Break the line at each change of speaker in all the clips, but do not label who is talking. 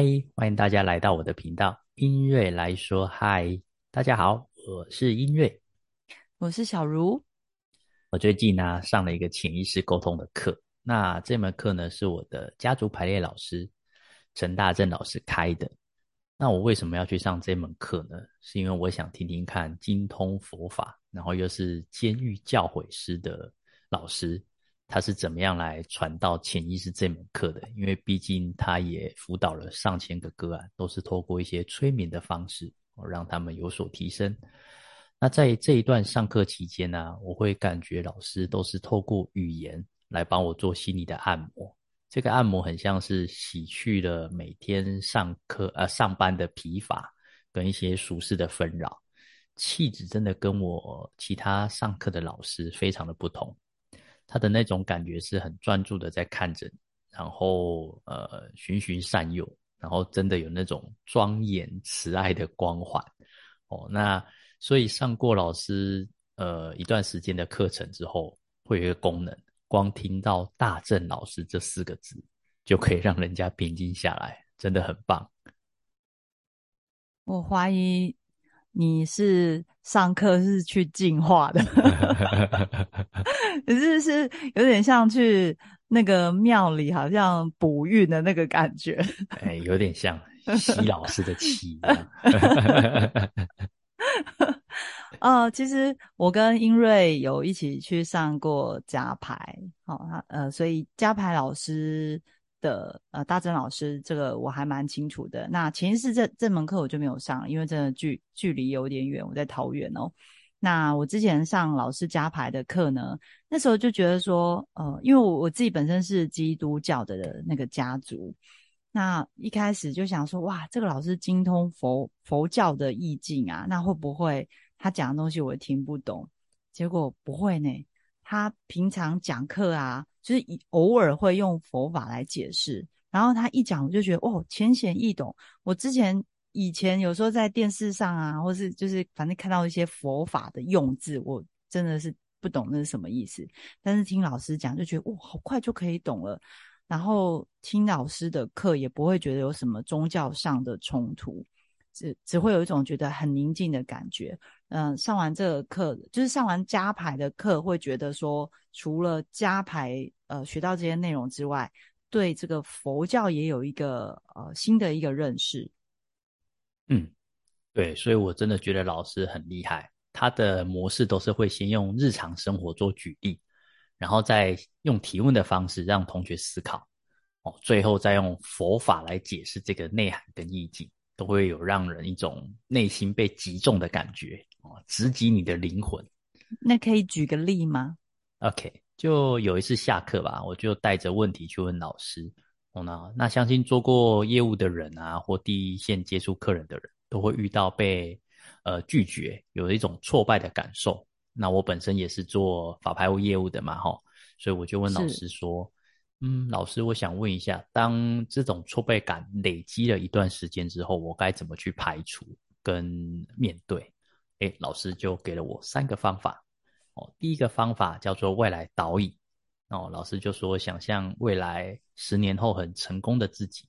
嗨，欢迎大家来到我的频道，音乐来说嗨。大家好，我是音乐，
我是小茹。
我最近呢上了一个潜意识沟通的课，那这门课呢是我的家族排列老师陈大正老师开的。那我为什么要去上这门课呢？是因为我想听听看精通佛法，然后又是监狱教诲师的老师。他是怎么样来传到潜意识这门课的？因为毕竟他也辅导了上千个个案，都是透过一些催眠的方式，让他们有所提升。那在这一段上课期间呢，我会感觉老师都是透过语言来帮我做心理的按摩。这个按摩很像是洗去了每天上课呃上班的疲乏跟一些俗世的纷扰，气质真的跟我其他上课的老师非常的不同。他的那种感觉是很专注的在看着你，然后呃循循善诱，然后真的有那种庄严慈爱的光环哦。那所以上过老师呃一段时间的课程之后，会有一个功能，光听到大正老师这四个字，就可以让人家平静下来，真的很棒。
我怀疑。你是上课是去净化的，可 是是有点像去那个庙里，好像补运的那个感觉。
哎，有点像 吸老师的气。
呃，其实我跟英瑞有一起去上过加牌，好，呃，所以加牌老师。的呃，大珍老师，这个我还蛮清楚的。那前世这这门课我就没有上，因为真的距距离有点远，我在桃园哦。那我之前上老师加牌的课呢，那时候就觉得说，呃，因为我我自己本身是基督教的那个家族，那一开始就想说，哇，这个老师精通佛佛教的意境啊，那会不会他讲的东西我听不懂？结果不会呢，他平常讲课啊。就是偶尔会用佛法来解释，然后他一讲，我就觉得哦，浅显易懂。我之前以前有时候在电视上啊，或是就是反正看到一些佛法的用字，我真的是不懂那是什么意思。但是听老师讲，就觉得哇，好快就可以懂了。然后听老师的课，也不会觉得有什么宗教上的冲突，只只会有一种觉得很宁静的感觉。嗯，上完这个课，就是上完加牌的课，会觉得说，除了加牌，呃，学到这些内容之外，对这个佛教也有一个呃新的一个认识。
嗯，对，所以我真的觉得老师很厉害，他的模式都是会先用日常生活做举例，然后再用提问的方式让同学思考，哦，最后再用佛法来解释这个内涵跟意境，都会有让人一种内心被击中的感觉。哦，直击你的灵魂。
那可以举个例吗
？OK，就有一次下课吧，我就带着问题去问老师。哦，那那相信做过业务的人啊，或第一线接触客人的人，都会遇到被呃拒绝，有一种挫败的感受。那我本身也是做法拍屋业务的嘛，哈，所以我就问老师说：“嗯，老师，我想问一下，当这种挫败感累积了一段时间之后，我该怎么去排除跟面对？”哎，老师就给了我三个方法。哦，第一个方法叫做未来导引。哦，老师就说，想象未来十年后很成功的自己，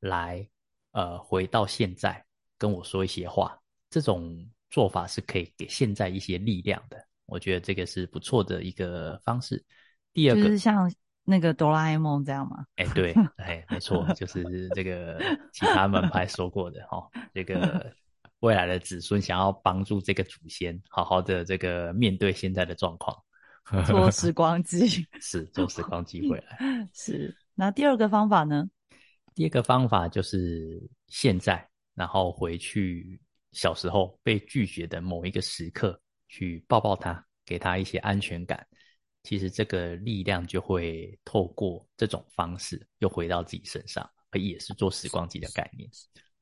来，呃，回到现在跟我说一些话。这种做法是可以给现在一些力量的。我觉得这个是不错的一个方式。第二个
就是像那个哆啦 A 梦这样吗？
哎，对，哎，没错，就是这个 其他门派说过的哈，这个。未来的子孙想要帮助这个祖先好好的这个面对现在的状况，
做 时光机
是做时光机回来
是。那第二个方法呢？
第二个方法就是现在，然后回去小时候被拒绝的某一个时刻，去抱抱他，给他一些安全感。其实这个力量就会透过这种方式又回到自己身上，而也是做时光机的概念。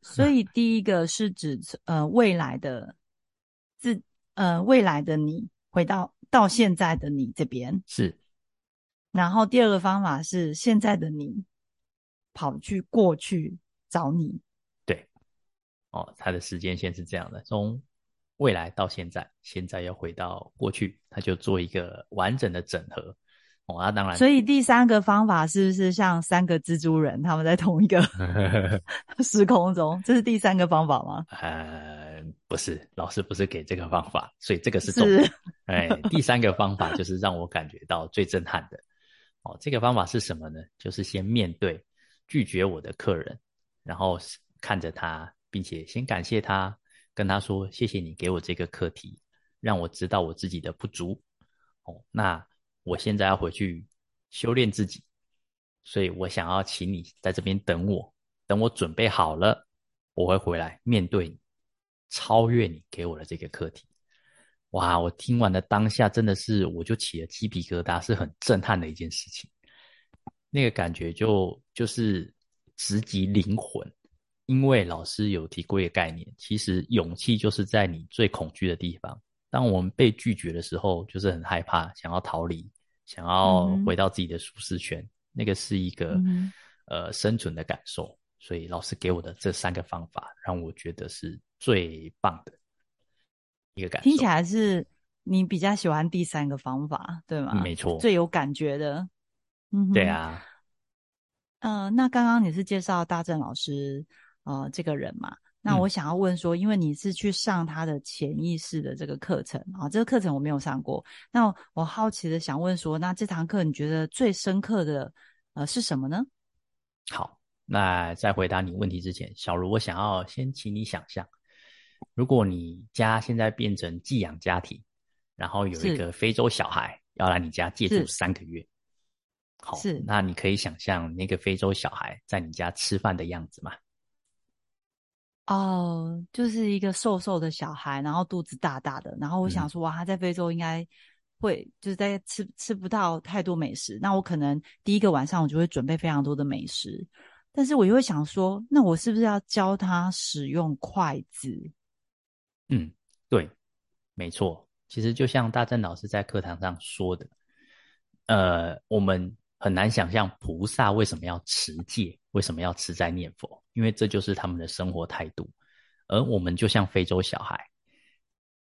所以第一个是指呃未来的自呃未来的你回到到现在的你这边。
是，
然后第二个方法是现在的你跑去过去找你，
对，哦，他的时间线是这样的，从未来到现在，现在要回到过去，他就做一个完整的整合，哦，那当然。
所以第三个方法是不是像三个蜘蛛人他们在同一个 时空中？这是第三个方法吗？
呃，不是，老师不是给这个方法，所以这个是重点。哎，第三个方法就是让我感觉到最震撼的。哦，这个方法是什么呢？就是先面对拒绝我的客人，然后看着他，并且先感谢他，跟他说：“谢谢你给我这个课题，让我知道我自己的不足。”哦，那。我现在要回去修炼自己，所以我想要请你在这边等我，等我准备好了，我会回来面对你，超越你给我的这个课题。哇！我听完的当下，真的是我就起了鸡皮疙瘩，是很震撼的一件事情。那个感觉就就是直击灵魂，因为老师有提过一个概念，其实勇气就是在你最恐惧的地方。当我们被拒绝的时候，就是很害怕，想要逃离，想要回到自己的舒适圈。那个是一个呃生存的感受。所以老师给我的这三个方法，让我觉得是最棒的一个感受。
听起来是你比较喜欢第三个方法，对吗？
没错，
最有感觉的。嗯，
对啊。
嗯，那刚刚你是介绍大正老师呃这个人嘛？那我想要问说，因为你是去上他的潜意识的这个课程啊，这个课程我没有上过。那我好奇的想问说，那这堂课你觉得最深刻的呃是什么呢？
好，那在回答你问题之前，小茹，我想要先请你想象，如果你家现在变成寄养家庭，然后有一个非洲小孩要来你家借住三个月，好，
是，
那你可以想象那个非洲小孩在你家吃饭的样子吗？
哦，就是一个瘦瘦的小孩，然后肚子大大的，然后我想说，哇，他在非洲应该会就是在吃吃不到太多美食，那我可能第一个晚上我就会准备非常多的美食，但是我又会想说，那我是不是要教他使用筷子？
嗯，对，没错，其实就像大正老师在课堂上说的，呃，我们很难想象菩萨为什么要持戒，为什么要持斋念佛。因为这就是他们的生活态度，而我们就像非洲小孩，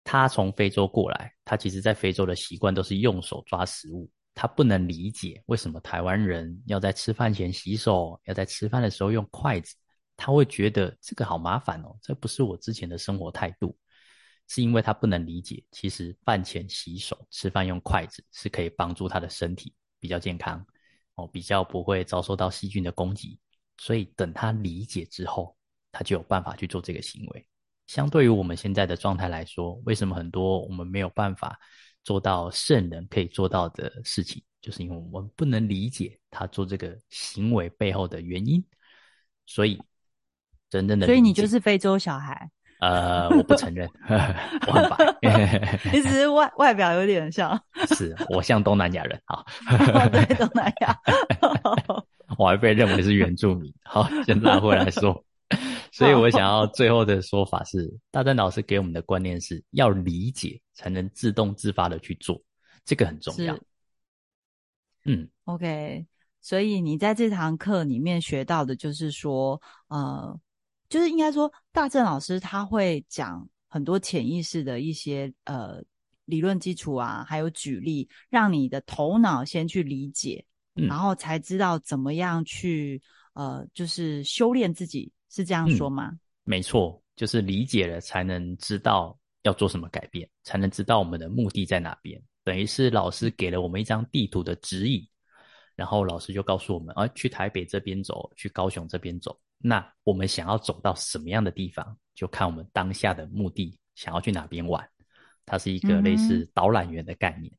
他从非洲过来，他其实在非洲的习惯都是用手抓食物，他不能理解为什么台湾人要在吃饭前洗手，要在吃饭的时候用筷子，他会觉得这个好麻烦哦，这不是我之前的生活态度，是因为他不能理解，其实饭前洗手、吃饭用筷子是可以帮助他的身体比较健康哦，比较不会遭受到细菌的攻击。所以等他理解之后，他就有办法去做这个行为。相对于我们现在的状态来说，为什么很多我们没有办法做到圣人可以做到的事情，就是因为我们不能理解他做这个行为背后的原因。所以真正的，
所以你就是非洲小孩？
呃，我不承认，我很白，
其实外外表有点像，
是我像东南亚人啊，
对东南亚。
我还被认为是原住民。好，先拉回来说，所以我想要最后的说法是，大丹老师给我们的观念是要理解才能自动自发的去做，这个很重要。嗯
，OK，所以你在这堂课里面学到的就是说，呃，就是应该说大正老师他会讲很多潜意识的一些呃理论基础啊，还有举例，让你的头脑先去理解。然后才知道怎么样去呃，就是修炼自己，是这样说吗？
没错，就是理解了才能知道要做什么改变，才能知道我们的目的在哪边。等于是老师给了我们一张地图的指引，然后老师就告诉我们啊，去台北这边走，去高雄这边走。那我们想要走到什么样的地方，就看我们当下的目的，想要去哪边玩。它是一个类似导览员的概念。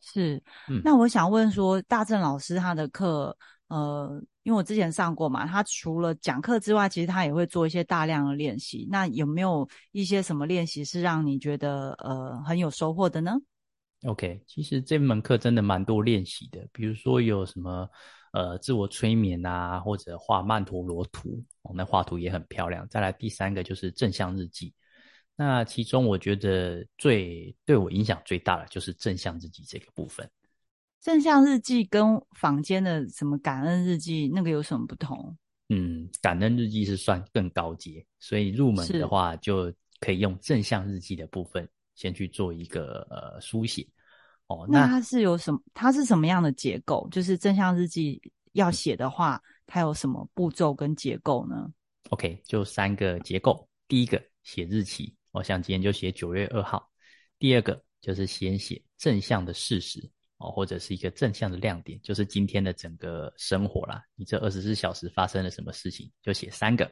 是，那我想问说，大正老师他的课，呃，因为我之前上过嘛，他除了讲课之外，其实他也会做一些大量的练习。那有没有一些什么练习是让你觉得呃很有收获的呢
？OK，其实这门课真的蛮多练习的，比如说有什么呃自我催眠啊，或者画曼陀罗图，哦，那画图也很漂亮。再来第三个就是正向日记。那其中我觉得最对我影响最大的就是正向日记这个部分。
正向日记跟坊间的什么感恩日记那个有什么不同？
嗯，感恩日记是算更高阶，所以入门的话就可以用正向日记的部分先去做一个呃书写。哦，
那它是有什么？它是什么样的结构？就是正向日记要写的话，它有什么步骤跟结构呢
？OK，就三个结构。第一个写日期，我想今天就写九月二号。第二个就是先写正向的事实哦，或者是一个正向的亮点，就是今天的整个生活啦。你这二十四小时发生了什么事情，就写三个。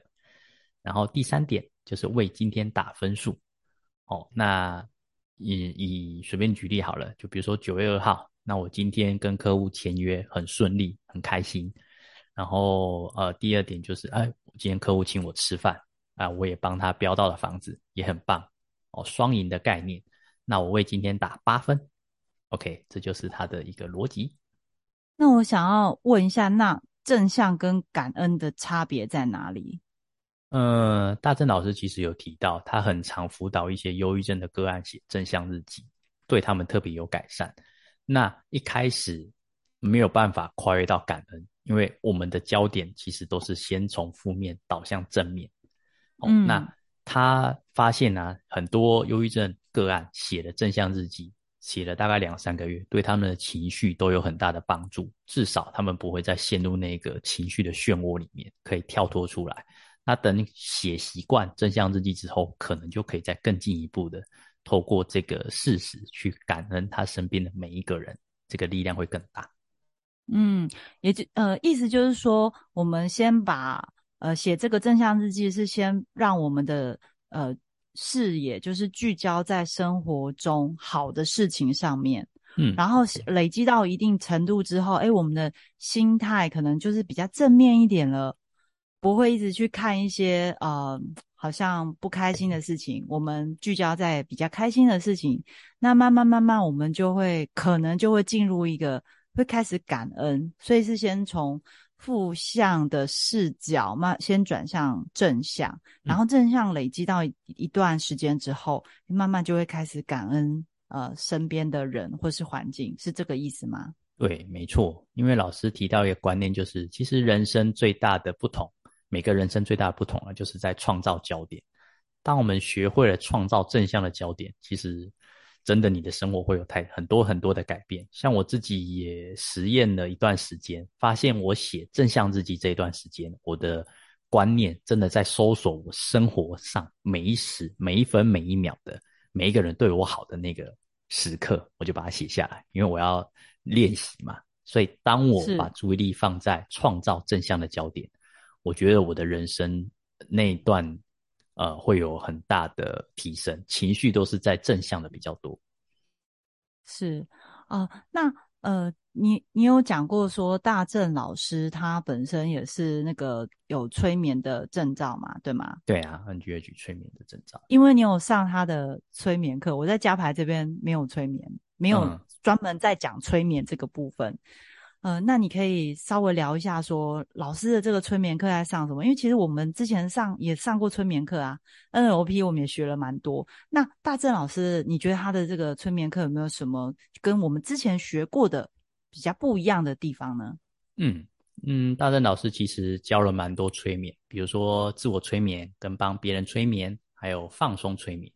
然后第三点就是为今天打分数哦。那以以随便举例好了，就比如说九月二号，那我今天跟客户签约很顺利，很开心。然后呃，第二点就是，哎，今天客户请我吃饭啊，我也帮他标到了房子，也很棒哦，双赢的概念。那我为今天打八分，OK，这就是他的一个逻辑。
那我想要问一下，那正向跟感恩的差别在哪里？
呃，大正老师其实有提到，他很常辅导一些忧郁症的个案写正向日记，对他们特别有改善。那一开始没有办法跨越到感恩，因为我们的焦点其实都是先从负面导向正面。嗯，那他发现呢，很多忧郁症个案写的正向日记，写了大概两三个月，对他们的情绪都有很大的帮助，至少他们不会再陷入那个情绪的漩涡里面，可以跳脱出来。那等写习惯正向日记之后，可能就可以再更进一步的透过这个事实去感恩他身边的每一个人，这个力量会更大。
嗯，也就呃，意思就是说，我们先把呃写这个正向日记是先让我们的呃视野就是聚焦在生活中好的事情上面，嗯，然后累积到一定程度之后，哎，我们的心态可能就是比较正面一点了。不会一直去看一些呃，好像不开心的事情。我们聚焦在比较开心的事情，那慢慢慢慢，我们就会可能就会进入一个会开始感恩。所以是先从负向的视角慢先转向正向，然后正向累积到一段时间之后，慢慢就会开始感恩呃身边的人或是环境，是这个意思吗？
对，没错。因为老师提到一个观念，就是其实人生最大的不同。每个人生最大的不同啊，就是在创造焦点。当我们学会了创造正向的焦点，其实真的你的生活会有太很多很多的改变。像我自己也实验了一段时间，发现我写正向日记这一段时间，我的观念真的在搜索我生活上每一时每一分每一秒的每一个人对我好的那个时刻，我就把它写下来，因为我要练习嘛。所以当我把注意力放在创造正向的焦点。我觉得我的人生那一段，呃，会有很大的提升，情绪都是在正向的比较多。
是啊，那呃，你你有讲过说大正老师他本身也是那个有催眠的证照嘛，对吗？
对啊，NGH 催眠的证照。
因为你有上他的催眠课，我在加牌这边没有催眠，没有专门在讲催眠这个部分。呃，那你可以稍微聊一下，说老师的这个催眠课在上什么？因为其实我们之前上也上过催眠课啊，NLP 我们也学了蛮多。那大正老师，你觉得他的这个催眠课有没有什么跟我们之前学过的比较不一样的地方呢？
嗯嗯，大正老师其实教了蛮多催眠，比如说自我催眠、跟帮别人催眠，还有放松催眠。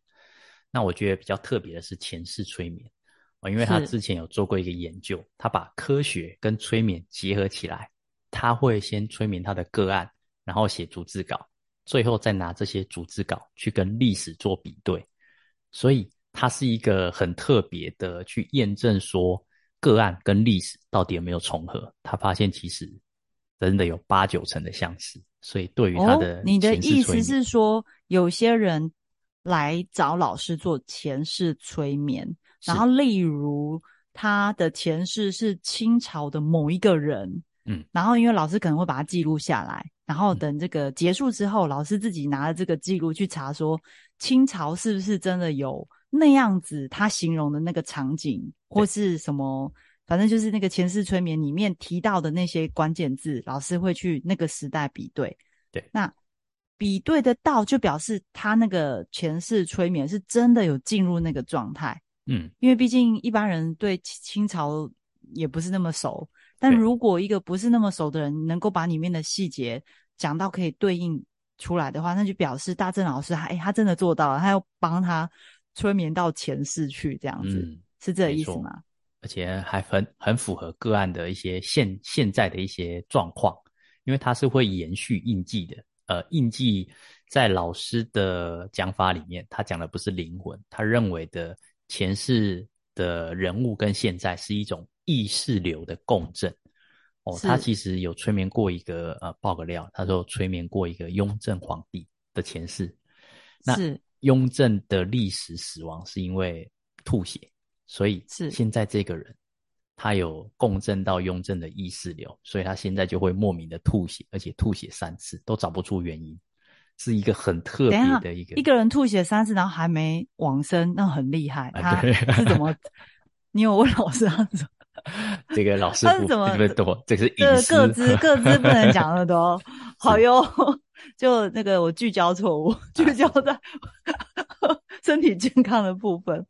那我觉得比较特别的是前世催眠。哦，因为他之前有做过一个研究，他把科学跟催眠结合起来，他会先催眠他的个案，然后写逐字稿，最后再拿这些逐字稿去跟历史做比对，所以他是一个很特别的去验证说个案跟历史到底有没有重合。他发现其实真的有八九成的相似，所以对于他的
你的意思是说，有些人来找老师做前世催眠。然后，例如他的前世是清朝的某一个人，嗯，然后因为老师可能会把它记录下来，然后等这个结束之后，老师自己拿了这个记录去查，说清朝是不是真的有那样子他形容的那个场景，或是什么，反正就是那个前世催眠里面提到的那些关键字，老师会去那个时代比对，
对，
那比对得到，就表示他那个前世催眠是真的有进入那个状态。
嗯，
因为毕竟一般人对清朝也不是那么熟，但如果一个不是那么熟的人能够把里面的细节讲到可以对应出来的话，那就表示大正老师他哎，他真的做到了，他要帮他催眠到前世去，这样子是这个意思吗？
而且还很很符合个案的一些现现在的一些状况，因为它是会延续印记的。呃，印记在老师的讲法里面，他讲的不是灵魂，他认为的前世的人物跟现在是一种意识流的共振。哦，他其实有催眠过一个呃，爆个料，他说催眠过一个雍正皇帝的前世。那雍正的历史死亡是因为吐血，所以是现在这个人他有共振到雍正的意识流，所以他现在就会莫名的吐血，而且吐血三次都找不出原因，是一个很特别的一个
一个人吐血三次，然后还没往生，那很厉害。他是怎么？你有问老师他怎么？
这个老师不
怎么
多，这是
各各自 各自不能讲的多。好哟，就那个我聚焦错误，聚焦在身体健康的部分。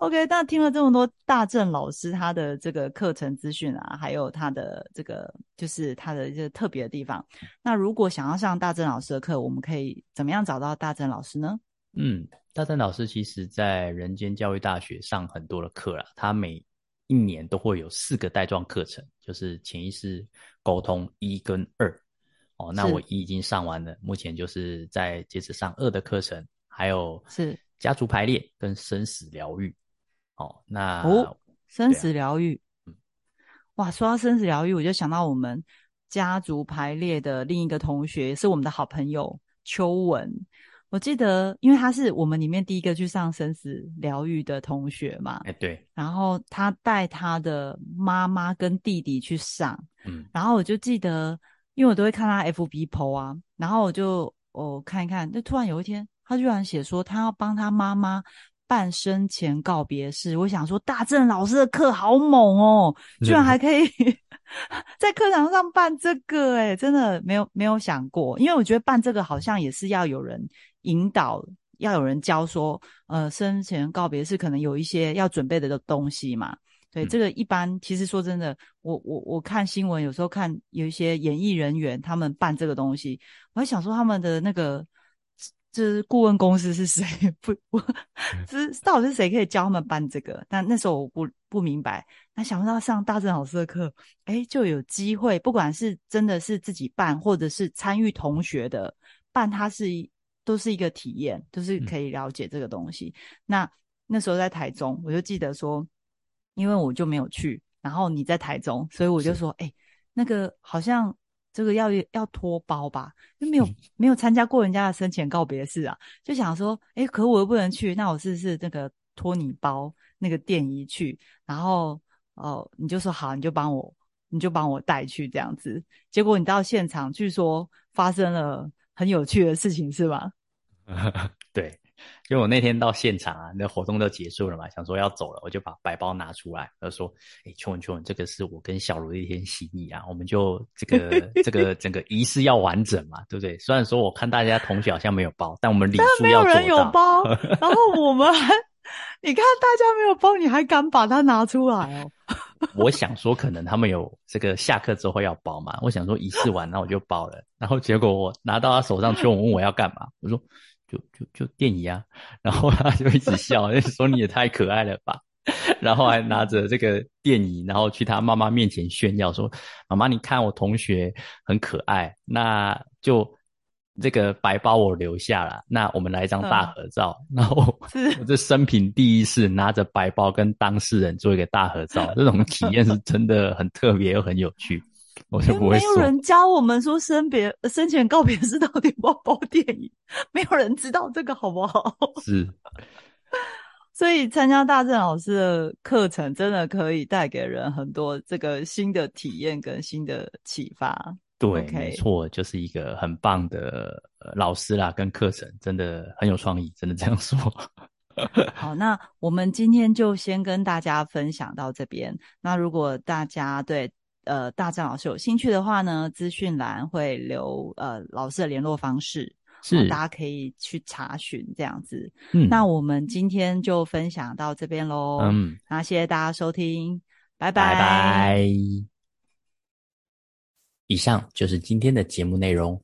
OK，那听了这么多大正老师他的这个课程资讯啊，还有他的这个就是他的一些特别的地方。那如果想要上大正老师的课，我们可以怎么样找到大正老师呢？
嗯，大正老师其实在人间教育大学上很多的课啦，他每一年都会有四个带状课程，就是潜意识沟通一跟二。哦，那我一已经上完了，目前就是在接着上二的课程，还有
是
家族排列跟生死疗愈。哦，那
哦，生死疗愈，哇，说到生死疗愈，我就想到我们家族排列的另一个同学，是我们的好朋友邱文。我记得，因为他是我们里面第一个去上生死疗愈的同学嘛，
哎对，
然后他带他的妈妈跟弟弟去上，
嗯，
然后我就记得，因为我都会看他 FB PO 啊，然后我就哦看一看，就突然有一天，他居然写说他要帮他妈妈办生前告别式，我想说大正老师的课好猛哦，居然还可以。在课堂上办这个，哎，真的没有没有想过，因为我觉得办这个好像也是要有人引导，要有人教说，呃，生前告别是可能有一些要准备的东西嘛。对，这个一般其实说真的，我我我看新闻有时候看有一些演艺人员他们办这个东西，我还想说他们的那个。这顾问公司是谁？不，我，是到底是谁可以教他们办这个？但那时候我不不明白。那想不到上大正老师的课，哎，就有机会，不管是真的是自己办，或者是参与同学的办，它是一都是一个体验，都是可以了解这个东西。那那时候在台中，我就记得说，因为我就没有去，然后你在台中，所以我就说，哎，那个好像。这个要要托包吧，就没有没有参加过人家的生前告别式啊，就想说，哎，可我又不能去，那我是不是那个托你包那个电仪去？然后哦，你就说好，你就帮我，你就帮我带去这样子。结果你到现场，据说发生了很有趣的事情，是吧？
对。因为我那天到现场啊，那活动都结束了嘛，想说要走了，我就把白包拿出来，他说：“哎，秋文秋文，这个是我跟小卢的一天心意啊，我们就这个 这个整个仪式要完整嘛，对不对？虽然说我看大家同学好像没有包，但我们礼数要做到。
没有人有包，然后我们还，你看大家没有包，你还敢把它拿出来哦？
我想说，可能他们有这个下课之后要包嘛，我想说仪式完，那我就包了，然后结果我拿到他手上，秋文问我要干嘛，我说。就就就电椅啊，然后他就一直笑，说你也太可爱了吧，然后还拿着这个电椅，然后去他妈妈面前炫耀说：“妈妈，你看我同学很可爱，那就这个白包我留下了，那我们来一张大合照。”然后我这生平第一次拿着白包跟当事人做一个大合照，这种体验是真的很特别又很有趣。我就不会
没有人教我们说生别生前告别是 到底包包电影，没有人知道这个好不好？
是，
所以参加大正老师的课程，真的可以带给人很多这个新的体验跟新的启发。
对，没错，就是一个很棒的老师啦，跟课程真的很有创意，真的这样说。
好，那我们今天就先跟大家分享到这边。那如果大家对呃，大张老师有兴趣的话呢，资讯栏会留呃老师的联络方式，
是
大家可以去查询这样子。
嗯，
那我们今天就分享到这边喽。
嗯，
那谢谢大家收听，拜
拜拜。以上就是今天的节目内容，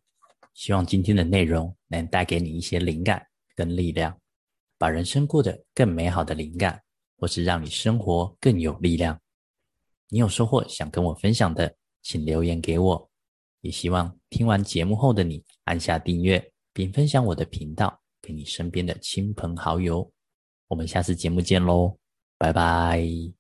希望今天的内容能带给你一些灵感跟力量，把人生过得更美好的灵感，或是让你生活更有力量。你有收获想跟我分享的，请留言给我。也希望听完节目后的你按下订阅，并分享我的频道给你身边的亲朋好友。我们下次节目见喽，拜拜。